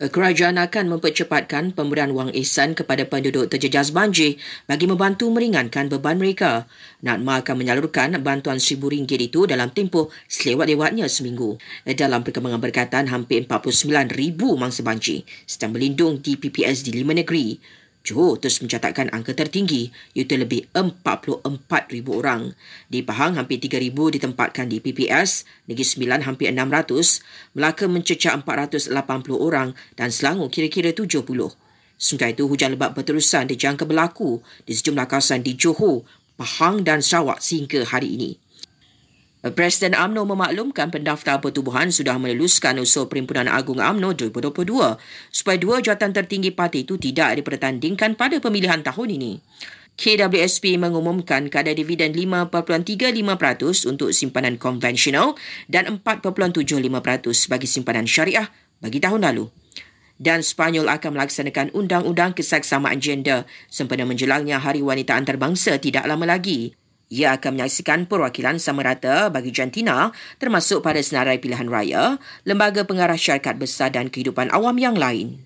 Kerajaan akan mempercepatkan pemberian wang ihsan kepada penduduk terjejas banjir bagi membantu meringankan beban mereka. Natma akan menyalurkan bantuan RM1,000 itu dalam tempoh selewat-lewatnya seminggu. Dalam perkembangan berkaitan, hampir 49,000 mangsa banjir sedang berlindung di PPS di lima negeri. Johor terus mencatatkan angka tertinggi iaitu lebih 44,000 orang. Di Pahang hampir 3,000 ditempatkan di PPS, Negeri Sembilan hampir 600, Melaka mencecah 480 orang dan Selangor kira-kira 70. Sementara itu, hujan lebat berterusan dijangka berlaku di sejumlah kawasan di Johor, Pahang dan Sarawak sehingga hari ini. Presiden AMNO memaklumkan pendaftar pertubuhan sudah meneluskan usul Perhimpunan Agung AMNO 2022 supaya dua jawatan tertinggi parti itu tidak dipertandingkan pada pemilihan tahun ini. KWSP mengumumkan kadar dividen 5.35% untuk simpanan konvensional dan 4.75% bagi simpanan syariah bagi tahun lalu. Dan Spanyol akan melaksanakan undang-undang kesaksamaan gender sempena menjelangnya Hari Wanita Antarabangsa tidak lama lagi. Ia akan menyaksikan perwakilan sama rata bagi jantina termasuk pada senarai pilihan raya, lembaga pengarah syarikat besar dan kehidupan awam yang lain.